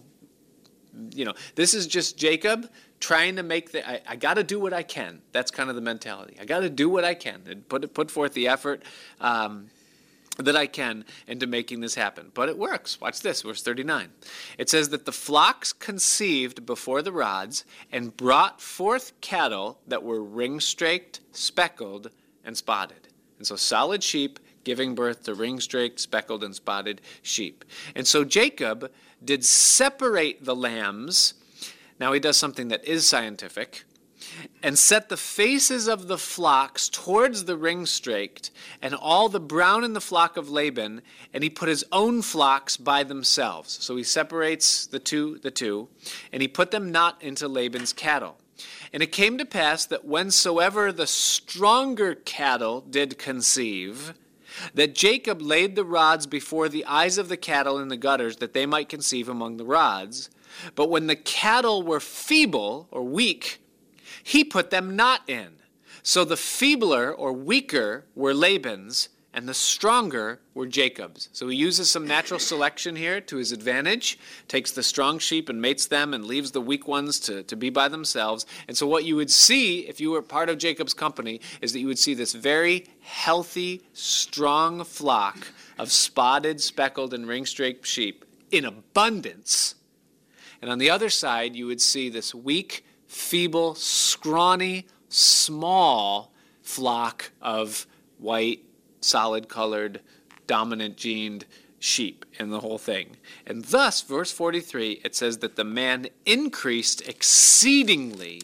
you know, this is just Jacob trying to make the, I, I got to do what I can. That's kind of the mentality. I got to do what I can and put, put forth the effort. Um, that I can into making this happen. But it works. Watch this, verse 39. It says that the flocks conceived before the rods and brought forth cattle that were ring straked, speckled, and spotted. And so solid sheep giving birth to ring straked, speckled, and spotted sheep. And so Jacob did separate the lambs. Now he does something that is scientific. and set the faces of the flocks towards the ring straked, and all the brown in the flock of Laban, and he put his own flocks by themselves. So he separates the two, the two, and he put them not into Laban's cattle. And it came to pass that whensoever the stronger cattle did conceive, that Jacob laid the rods before the eyes of the cattle in the gutters, that they might conceive among the rods. But when the cattle were feeble or weak, he put them not in. So the feebler or weaker were Laban's, and the stronger were Jacob's. So he uses some natural selection here to his advantage, takes the strong sheep and mates them, and leaves the weak ones to, to be by themselves. And so, what you would see if you were part of Jacob's company is that you would see this very healthy, strong flock of spotted, speckled, and ring straked sheep in abundance. And on the other side, you would see this weak, feeble, scrawny, small flock of white, solid colored, dominant gened sheep in the whole thing. And thus, verse 43, it says that the man increased exceedingly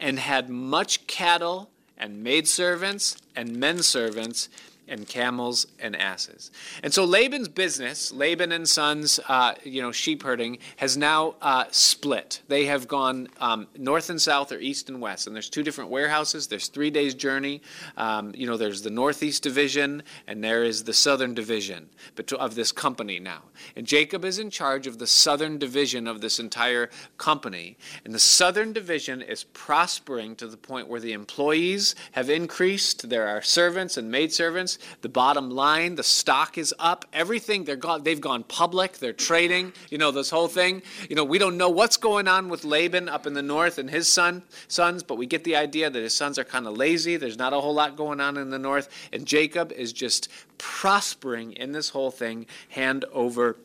and had much cattle and maidservants and men servants and camels and asses. And so Laban's business, Laban and Sons, uh, you know, sheep herding, has now uh, split. They have gone um, north and south or east and west. And there's two different warehouses. There's three days journey. Um, you know, there's the northeast division and there is the southern division of this company now. And Jacob is in charge of the southern division of this entire company. And the southern division is prospering to the point where the employees have increased. There are servants and maidservants the bottom line, the stock is up, everything, they're gone, they've gone public, they're trading, you know, this whole thing. You know, we don't know what's going on with Laban up in the north and his son, sons, but we get the idea that his sons are kind of lazy. There's not a whole lot going on in the north. And Jacob is just prospering in this whole thing, hand over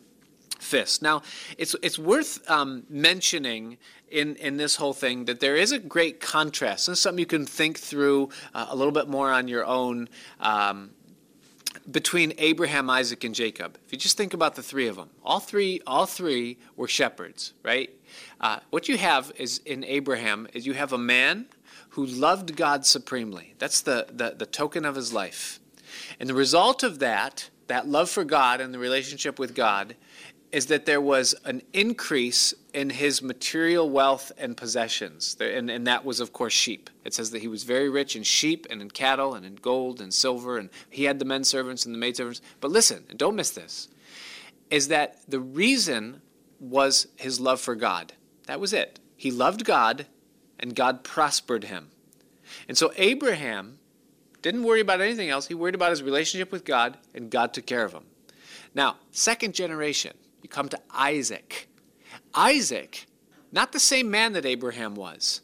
fist. Now, it's, it's worth um, mentioning in, in this whole thing that there is a great contrast. Is something you can think through uh, a little bit more on your own um, between Abraham, Isaac, and Jacob. If you just think about the three of them, all three, all three were shepherds, right? Uh, what you have is in Abraham is you have a man who loved God supremely. That's the, the, the token of his life. And the result of that, that love for God and the relationship with God, is that there was an increase in his material wealth and possessions. And, and, that was, of course, sheep. It says that he was very rich in sheep and in cattle and in gold and silver, and he had the men servants and the maid servants. But listen, and don't miss this, is that the reason was his love for God. That was it. He loved God, and God prospered him. And so Abraham didn't worry about anything else. He worried about his relationship with God, and God took care of him. Now, second generation you come to Isaac. Isaac, not the same man that Abraham was,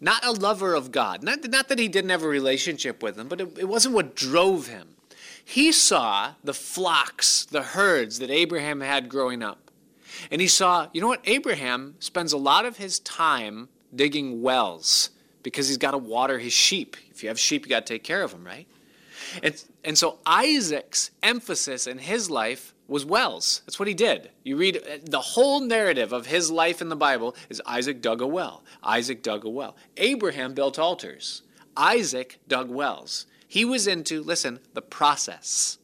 not a lover of God, not, not that he didn't have a relationship with him, but it, it wasn't what drove him. He saw the flocks, the herds that Abraham had growing up. And he saw, you know what? Abraham spends a lot of his time digging wells because he's got to water his sheep. If you have sheep, you got to take care of them, right? And, and so Isaac's emphasis in his life was wells. That's what he did. You read uh, the whole narrative of his life in the Bible is Isaac dug a well. Isaac dug a well. Abraham built altars. Isaac dug wells. He was into, listen, the process.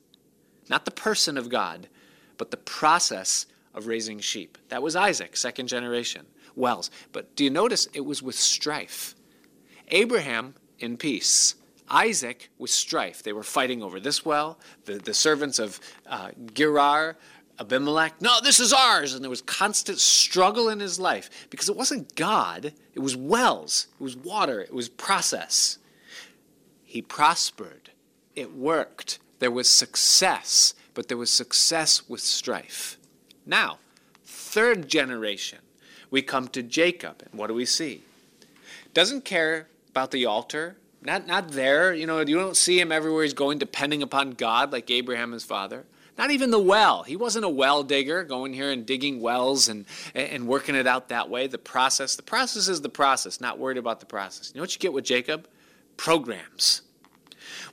Not the person of God, but the process of raising sheep. That was Isaac, second generation. Wells. But do you notice it was with strife? Abraham in peace. Isaac was strife. They were fighting over this well. The, the servants of uh, Gerar, Abimelech, no, this is ours. And there was constant struggle in his life because it wasn't God, it was wells, it was water, it was process. He prospered, it worked, there was success, but there was success with strife. Now, third generation, we come to Jacob, and what do we see? Doesn't care about the altar, not, not there. You know, you don't see him everywhere he's going depending upon God like Abraham, his father. Not even the well. He wasn't a well digger going here and digging wells and, and working it out that way. The process, the process is the process, not worried about the process. You know what you get with Jacob? Programs.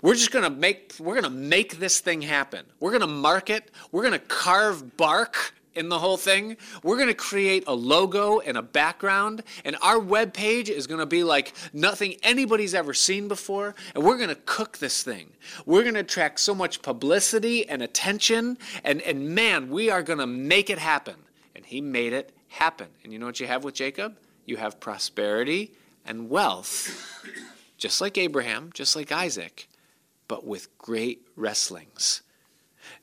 We're just to make we're to make this thing happen. We're to mark it. We're to carve bark in the whole thing. We're going to create a logo and a background, and our web page is going to be like nothing anybody's ever seen before, and we're going to cook this thing. We're going to attract so much publicity and attention, and, and man, we are going to make it happen. And he made it happen. And you know what you have with Jacob? You have prosperity and wealth, just like Abraham, just like Isaac, but with great wrestlings.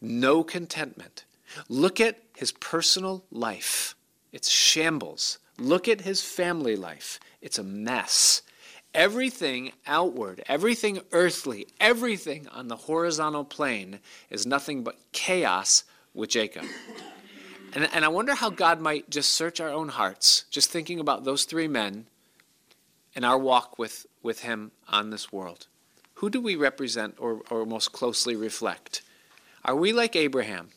No contentment. Look at his personal life. It's shambles. Look at his family life. It's a mess. Everything outward, everything earthly, everything on the horizontal plane is nothing but chaos with Jacob. And, and I wonder how God might just search our own hearts, just thinking about those three men and our walk with, with Him on this world. Who do we represent or, or most closely reflect? Are we like Abraham,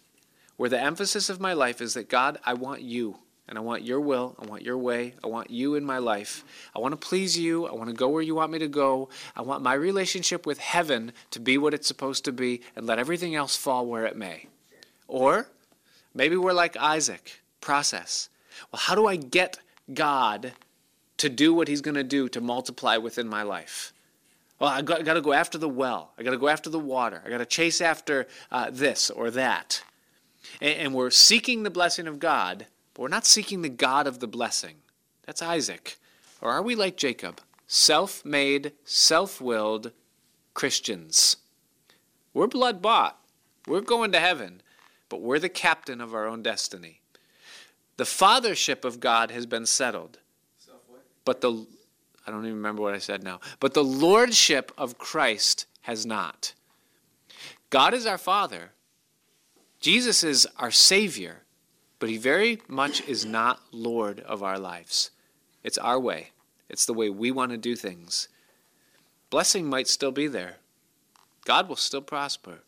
where the emphasis of my life is that God, I want you, and I want your will, I want your way, I want you in my life. I want to please you, I want to go where you want me to go. I want my relationship with heaven to be what it's supposed to be, and let everything else fall where it may. Or maybe we're like Isaac, process. Well, how do I get God to do what he's going to do to multiply within my life? Well, I got, got to go after the well. I got to go after the water. I got to chase after uh, this or that. And, we're seeking the blessing of God, but we're not seeking the God of the blessing. That's Isaac. Or are we like Jacob, self made, self willed Christians? We're blood bought. We're going to heaven, but we're the captain of our own destiny. The fathership of God has been settled, but the I don't even remember what I said now. But the lordship of Christ has not. God is our Father. Jesus is our Savior, but He very much is not Lord of our lives. It's our way, it's the way we want to do things. Blessing might still be there, God will still prosper.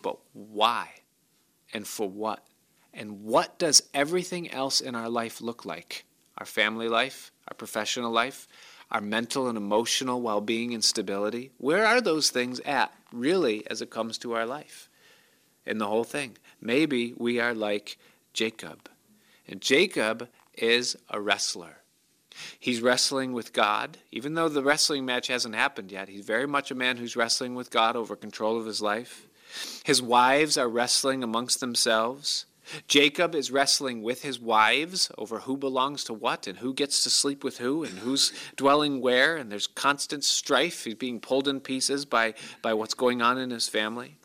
But why? And for what? And what does everything else in our life look like? Our family life, our professional life, our mental and emotional well being and stability? Where are those things at, really, as it comes to our life? In the whole thing. Maybe we are like Jacob. And Jacob is a wrestler. He's wrestling with God. Even though the wrestling match hasn't happened yet, he's very much a man who's wrestling with God over control of his life. His wives are wrestling amongst themselves. Jacob is wrestling with his wives over who belongs to what and who gets to sleep with who and who's dwelling where, and there's constant strife. He's being pulled in pieces by, by what's going on in his family.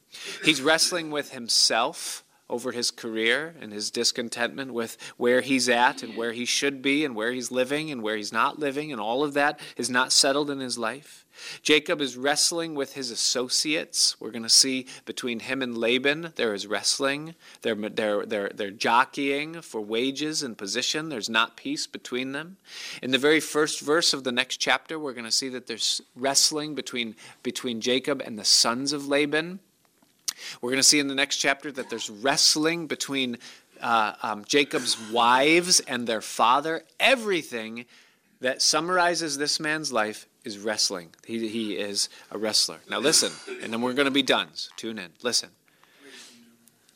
He's wrestling with himself over his career and his discontentment with where he's at and where he should be and where he's living and where he's not living, and all of that is not settled in his life. Jacob is wrestling with his associates. We're going to see between him and Laban, there is wrestling. They're, they're, they're, they're jockeying for wages and position. There's not peace between them. In the very first verse of the next chapter, we're going to see that there's wrestling between, between Jacob and the sons of Laban. We're going to see in the next chapter that there's wrestling between uh, um, Jacob's wives and their father. Everything that summarizes this man's life is wrestling. He, he is a wrestler. Now, listen, and then we're going to be done. So tune in. Listen.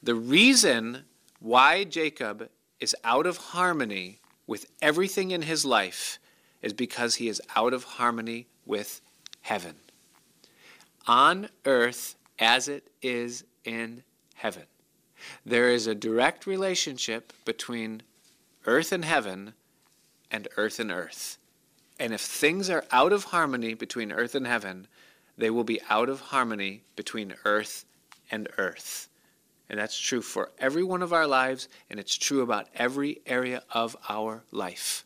The reason why Jacob is out of harmony with everything in his life is because he is out of harmony with heaven. On earth as it is in heaven. There is a direct relationship between earth and heaven and earth and earth. And if things are out of harmony between earth and heaven, they will be out of harmony between earth and earth. And that's true for every one of our lives, and it's true about every area of our life.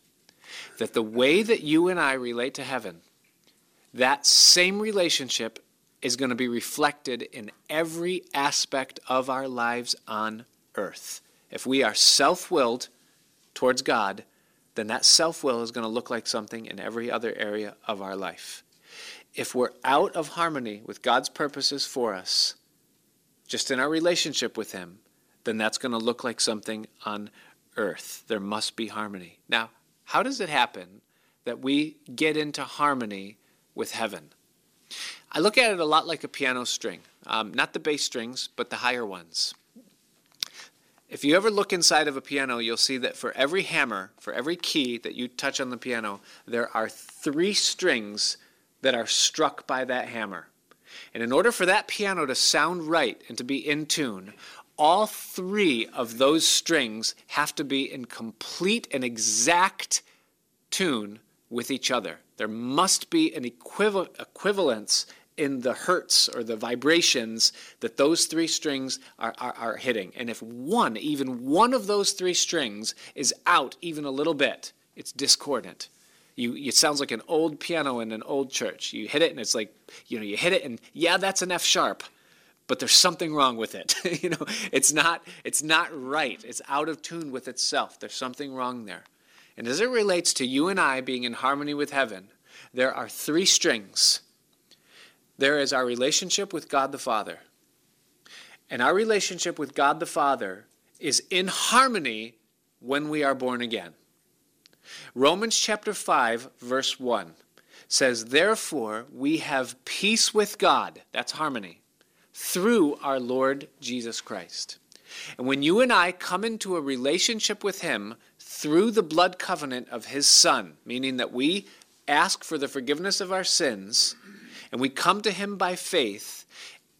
That the way that you and I relate to heaven, that same relationship is going to be reflected in every aspect of our lives on earth. If we are self willed towards God, then that self will is going to look like something in every other area of our life. If we're out of harmony with God's purposes for us, just in our relationship with Him, then that's going to look like something on earth. There must be harmony. Now, how does it happen that we get into harmony with heaven? I look at it a lot like a piano string, um, not the bass strings, but the higher ones. if you ever look inside of a piano, you'll see that for every hammer, for every key that you touch on the piano, there are three strings that are struck by that hammer. And in order for that piano to sound right and to be in tune, all three of those strings have to be in complete and exact tune with each other. There must be an equival- equivalence in the hertz or the vibrations that those three strings are, are, are hitting. And if one, even one of those three strings, is out even a little bit, it's discordant. You, it sounds like an old piano in an old church. You hit it and it's like, you know, you hit it and yeah, that's an F sharp, but there's something wrong with it. you know, it's not, it's not right. It's out of tune with itself. There's something wrong there. And as it relates to you and I being in harmony with heaven, there are three strings. There is our relationship with God the Father. And our relationship with God the Father is in harmony when we are born again. Romans chapter 5, verse 1 says, Therefore we have peace with God, that's harmony, through our Lord Jesus Christ. And when you and I come into a relationship with Him through the blood covenant of His Son, meaning that we ask for the forgiveness of our sins, and we come to Him by faith,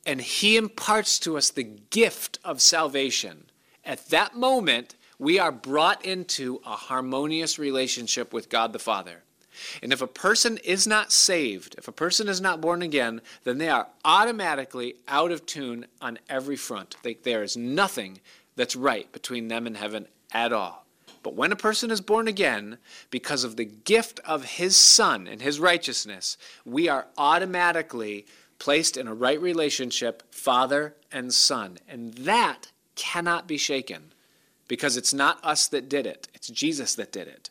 and He imparts to us the gift of salvation, at that moment, we are brought into a harmonious relationship with God the Father. And if a person is not saved, if a person is not born again, then they are automatically out of tune on every front. They, there is nothing that's right between them and heaven at all. But when a person is born again, because of the gift of his Son and his righteousness, we are automatically placed in a right relationship, Father and Son. And that cannot be shaken because it's not us that did it, it's Jesus that did it.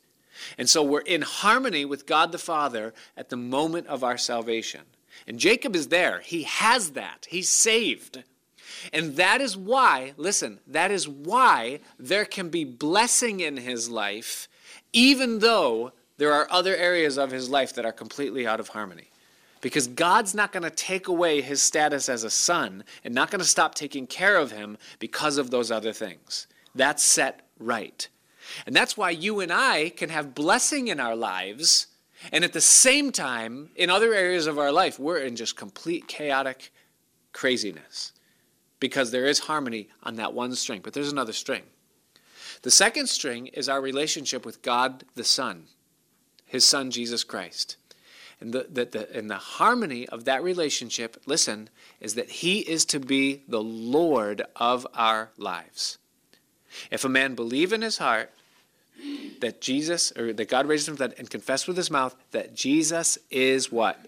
And so we're in harmony with God the Father at the moment of our salvation. And Jacob is there. He has that. He's saved. And that is why, listen, that is why there can be blessing in his life, even though there are other areas of his life that are completely out of harmony. Because God's not going to take away his status as a son and not going to stop taking care of him because of those other things. That's set right. And that's why you and I can have blessing in our lives, and at the same time, in other areas of our life, we're in just complete chaotic craziness because there is harmony on that one string, but there's another string. The second string is our relationship with God the Son, His Son Jesus Christ. And the, the, the, and the harmony of that relationship, listen, is that He is to be the Lord of our lives. If a man believe in his heart that Jesus, or that God raised him from dead, and confess with his mouth that Jesus is what?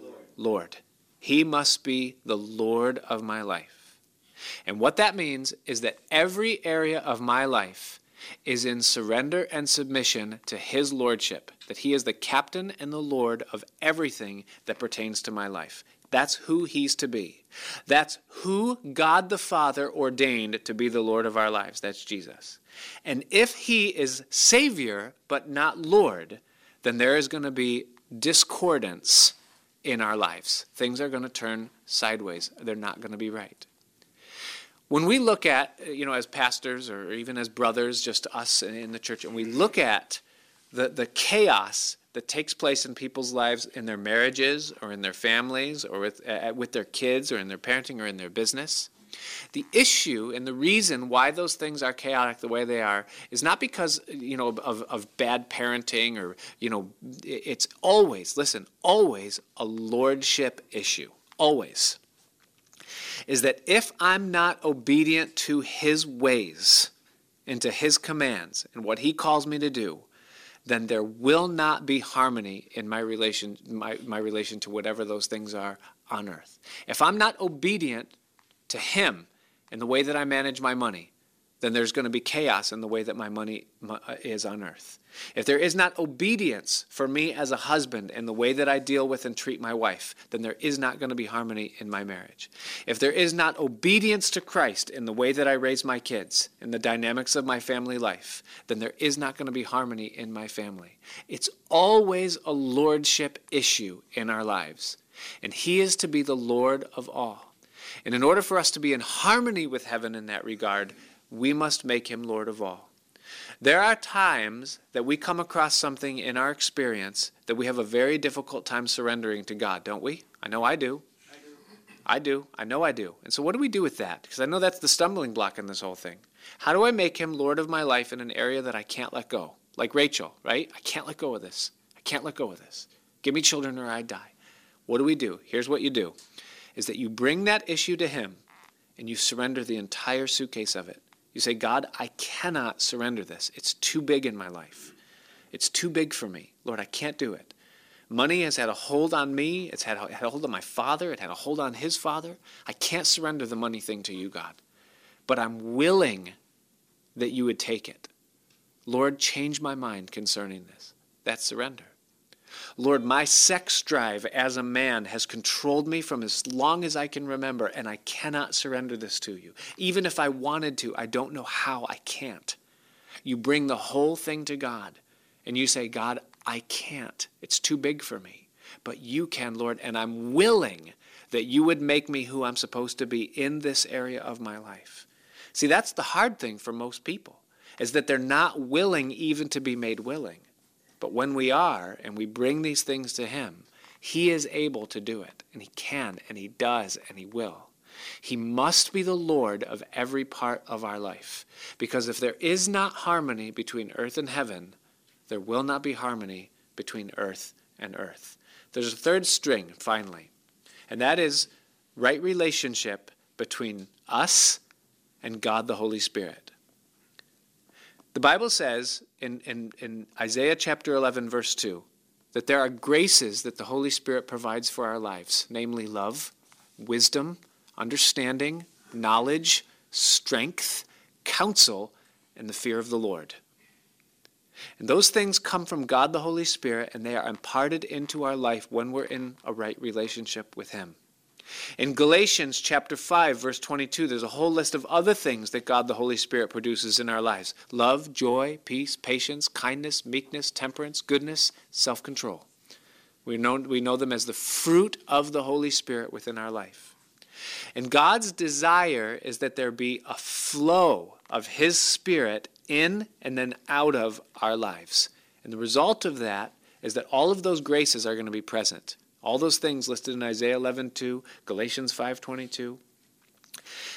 Lord. Lord. He must be the Lord of my life. And what that means is that every area of my life is in surrender and submission to his lordship, that he is the captain and the lord of everything that pertains to my life. That's who he's to be. That's who God the Father ordained to be the Lord of our lives. That's Jesus. And if he is Savior but not Lord, then there is going to be discordance in our lives. Things are going to turn sideways. They're not going to be right. When we look at, you know, as pastors or even as brothers, just us in the church, and we look at the, the chaos that takes place in people's lives in their marriages or in their families or with, uh, with their kids or in their parenting or in their business. The issue and the reason why those things are chaotic the way they are is not because you know of, of bad parenting or you know it's always listen always a lordship issue always is that if I'm not obedient to his ways and to his commands and what he calls me to do then there will not be harmony in my relation, my, my relation to whatever those things are on earth. If I'm not obedient to Him in the way that I manage my money, then there's going to be chaos in the way that my money uh, is on earth. If there is not obedience for me as a husband in the way that I deal with and treat my wife, then there is not going to be harmony in my marriage. If there is not obedience to Christ in the way that I raise my kids, in the dynamics of my family life, then there is not going to be harmony in my family. It's always a lordship issue in our lives, and He is to be the Lord of all. And in order for us to be in harmony with heaven in that regard, we must make him Lord of all. There are times that we come across something in our experience that we have a very difficult time surrendering to God, don't we? I know I do. I do. I know I do. And so, what do we do with that? Because I know that's the stumbling block in this whole thing. How do I make him Lord of my life in an area that I can't let go? Like Rachel, right? I can't let go of this. I can't let go of this. Give me children or I die. What do we do? Here's what you do is that you bring that issue to him and you surrender the entire suitcase of it. You say, God, I cannot surrender this. It's too big in my life. It's too big for me. Lord, I can't do it. Money has had a hold on me. It's had a, hold on my father. It had a hold on his father. I can't surrender the money thing to you, God. But I'm willing that you would take it. Lord, change my mind concerning this. That's surrender. Lord, my sex drive as a man has controlled me from as long as I can remember, and I cannot surrender this to you. Even if I wanted to, I don't know how I can't. You bring the whole thing to God, and you say, God, I can't. It's too big for me. But you can, Lord, and I'm willing that you would make me who I'm supposed to be in this area of my life. See, that's the hard thing for most people, is that they're not willing even to be made willing. But when we are and we bring these things to Him, He is able to do it, and He can, and He does, and He will. He must be the Lord of every part of our life. Because if there is not harmony between earth and heaven, there will not be harmony between earth and earth. There's a third string, finally, and that is right relationship between us and God the Holy Spirit. The Bible says in, in, in Isaiah chapter 11, verse 2, that there are graces that the Holy Spirit provides for our lives, namely love, wisdom, understanding, knowledge, strength, counsel, and the fear of the Lord. And those things come from God the Holy Spirit, and they are imparted into our life when we're in a right relationship with Him. In Galatians chapter 5 verse 22 there's a whole list of other things that God the Holy Spirit produces in our lives. Love, joy, peace, patience, kindness, meekness, temperance, goodness, self-control. We know we know them as the fruit of the Holy Spirit within our life. And God's desire is that there be a flow of his spirit in and then out of our lives. And the result of that is that all of those graces are going to be present. All those things listed in Isaiah 11:2, Galatians 5:22.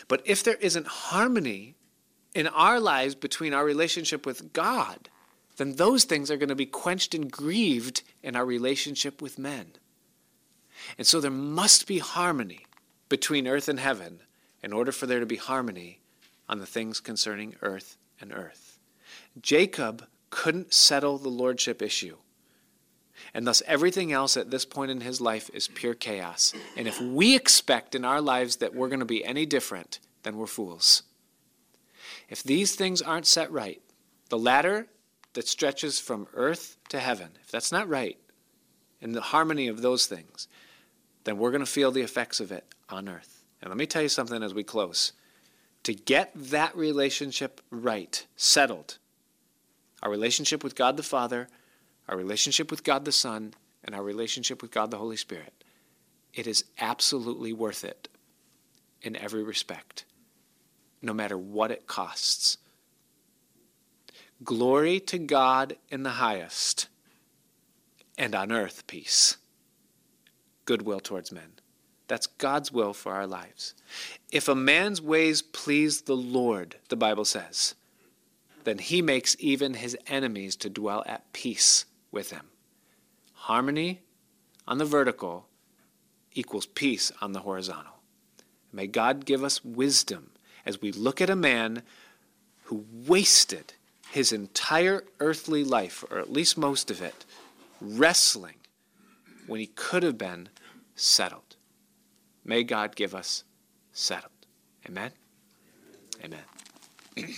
But if there isn't harmony in our lives between our relationship with God, then those things are going to be quenched and grieved in our relationship with men. And so there must be harmony between earth and heaven in order for there to be harmony on the things concerning earth and earth. Jacob couldn't settle the lordship issue and thus, everything else at this point in his life is pure chaos. And if we expect in our lives that we're going to be any different, then we're fools. If these things aren't set right, the ladder that stretches from earth to heaven, if that's not right, in the harmony of those things, then we're going to feel the effects of it on earth. And let me tell you something as we close. To get that relationship right, settled, our relationship with God the Father, our relationship with God the Son, and our relationship with God the Holy Spirit, it is absolutely worth it in every respect, no matter what it costs. Glory to God in the highest, and on earth peace, goodwill towards men. That's God's will for our lives. If a man's ways please the Lord, the Bible says, then he makes even his enemies to dwell at peace with him. Harmony on the vertical equals peace on the horizontal. May God give us wisdom as we look at a man who wasted his entire earthly life, or at least most of it, wrestling when he could have been settled. May God give us settled. Amen? Amen.